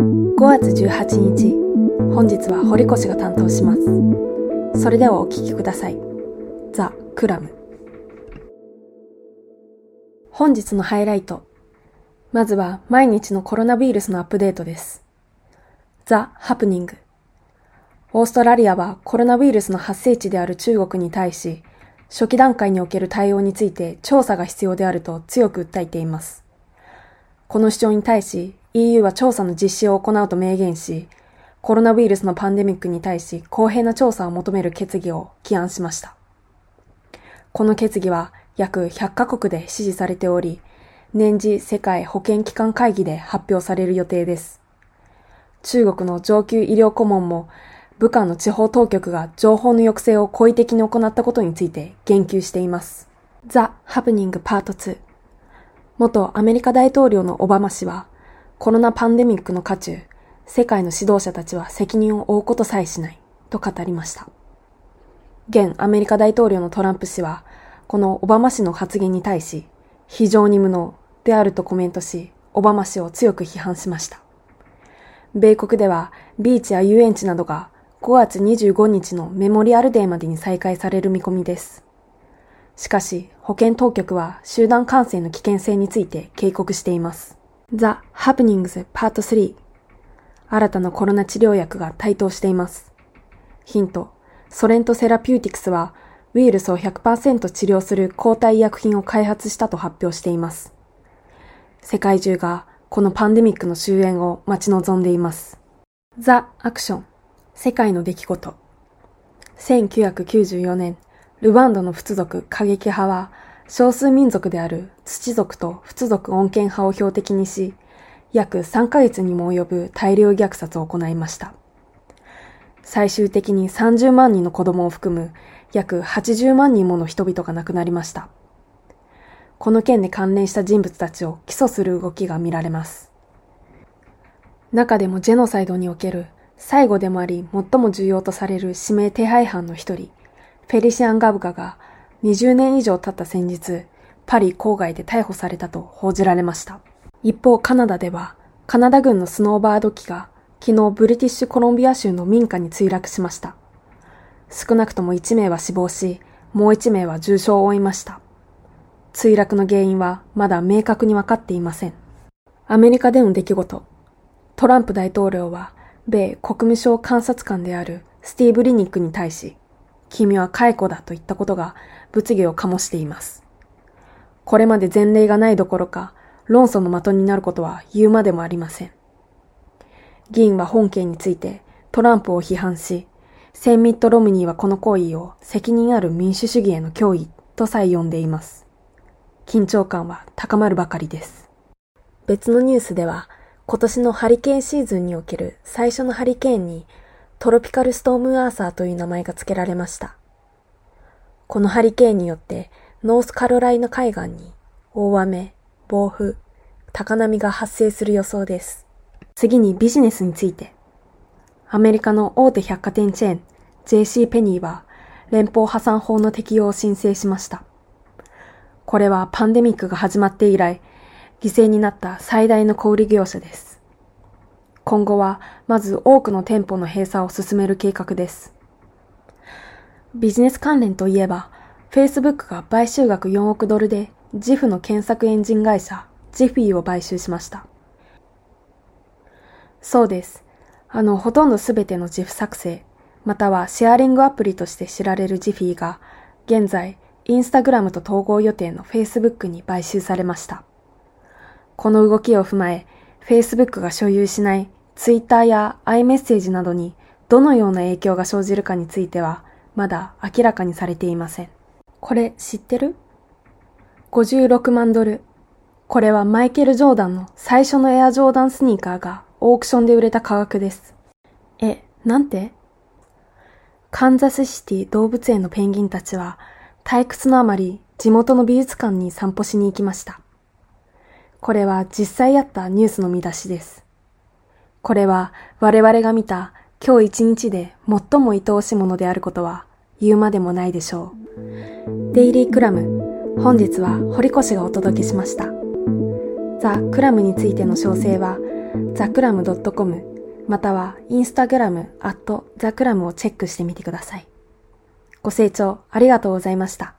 5月18日、本日は堀越が担当します。それではお聞きください。ザ・クラム。本日のハイライト。まずは毎日のコロナウイルスのアップデートです。ザ・ハプニング。オーストラリアはコロナウイルスの発生地である中国に対し、初期段階における対応について調査が必要であると強く訴えています。この主張に対し EU は調査の実施を行うと明言し、コロナウイルスのパンデミックに対し公平な調査を求める決議を起案しました。この決議は約100カ国で支持されており、年次世界保健機関会議で発表される予定です。中国の上級医療顧問も武漢の地方当局が情報の抑制を故意的に行ったことについて言及しています。ザ・ハプニングパート2元アメリカ大統領のオバマ氏はコロナパンデミックの渦中、世界の指導者たちは責任を負うことさえしないと語りました。現アメリカ大統領のトランプ氏は、このオバマ氏の発言に対し、非常に無能であるとコメントし、オバマ氏を強く批判しました。米国では、ビーチや遊園地などが5月25日のメモリアルデーまでに再開される見込みです。しかし、保健当局は集団感染の危険性について警告しています。The Happenings Part 3新たなコロナ治療薬が台頭しています。ヒント、ソレントセラピューティクスはウイルスを100%治療する抗体医薬品を開発したと発表しています。世界中がこのパンデミックの終焉を待ち望んでいます。ザ・アクション世界の出来事1994年、ルワンドの仏族過激派は少数民族である土族と仏族恩恵派を標的にし、約3ヶ月にも及ぶ大量虐殺を行いました。最終的に30万人の子供を含む約80万人もの人々が亡くなりました。この件で関連した人物たちを起訴する動きが見られます。中でもジェノサイドにおける最後でもあり最も重要とされる指名手配犯の一人、フェリシアン・ガブガが20年以上経った先日、パリ郊外で逮捕されたと報じられました。一方カナダでは、カナダ軍のスノーバード機が昨日ブリティッシュコロンビア州の民家に墜落しました。少なくとも1名は死亡し、もう1名は重傷を負いました。墜落の原因はまだ明確にわかっていません。アメリカでの出来事。トランプ大統領は、米国務省監察官であるスティーブ・リニックに対し、君は解雇だと言ったことが物議を醸しています。これまで前例がないどころか、論争の的になることは言うまでもありません。議員は本件についてトランプを批判し、センミット・ロムニーはこの行為を責任ある民主主義への脅威とさえ呼んでいます。緊張感は高まるばかりです。別のニュースでは、今年のハリケーンシーズンにおける最初のハリケーンにトロピカルストームアーサーという名前が付けられました。このハリケーンによってノースカロライナ海岸に大雨、暴風、高波が発生する予想です。次にビジネスについて。アメリカの大手百貨店チェーン JC ペニーは連邦破産法の適用を申請しました。これはパンデミックが始まって以来、犠牲になった最大の小売業者です。今後はまず多くの店舗の閉鎖を進める計画です。ビジネス関連といえば、Facebook が買収額4億ドルで JIF の検索エンジン会社 Jiffy を買収しました。そうです。あの、ほとんどすべての JIF 作成、またはシェアリングアプリとして知られる Jiffy が、現在、インスタグラムと統合予定の Facebook に買収されました。この動きを踏まえ、Facebook が所有しない Twitter や iMessage などにどのような影響が生じるかについては、まだ明らかにされていません。これ知ってる ?56 万ドル。これはマイケル・ジョーダンの最初のエアジョーダンスニーカーがオークションで売れた価格です。え、なんて？カンザスシティ動物園のペンギンたちは退屈のあまり地元の美術館に散歩しに行きました。これは実際あったニュースの見出しです。これは我々が見た今日一日で最も愛おしいものであることは言うまでもないでしょう。デイリークラム、本日は堀越がお届けしました。ザ・クラムについての詳細はザクラム .com またはインスタグラムアットザクラムをチェックしてみてください。ご清聴ありがとうございました。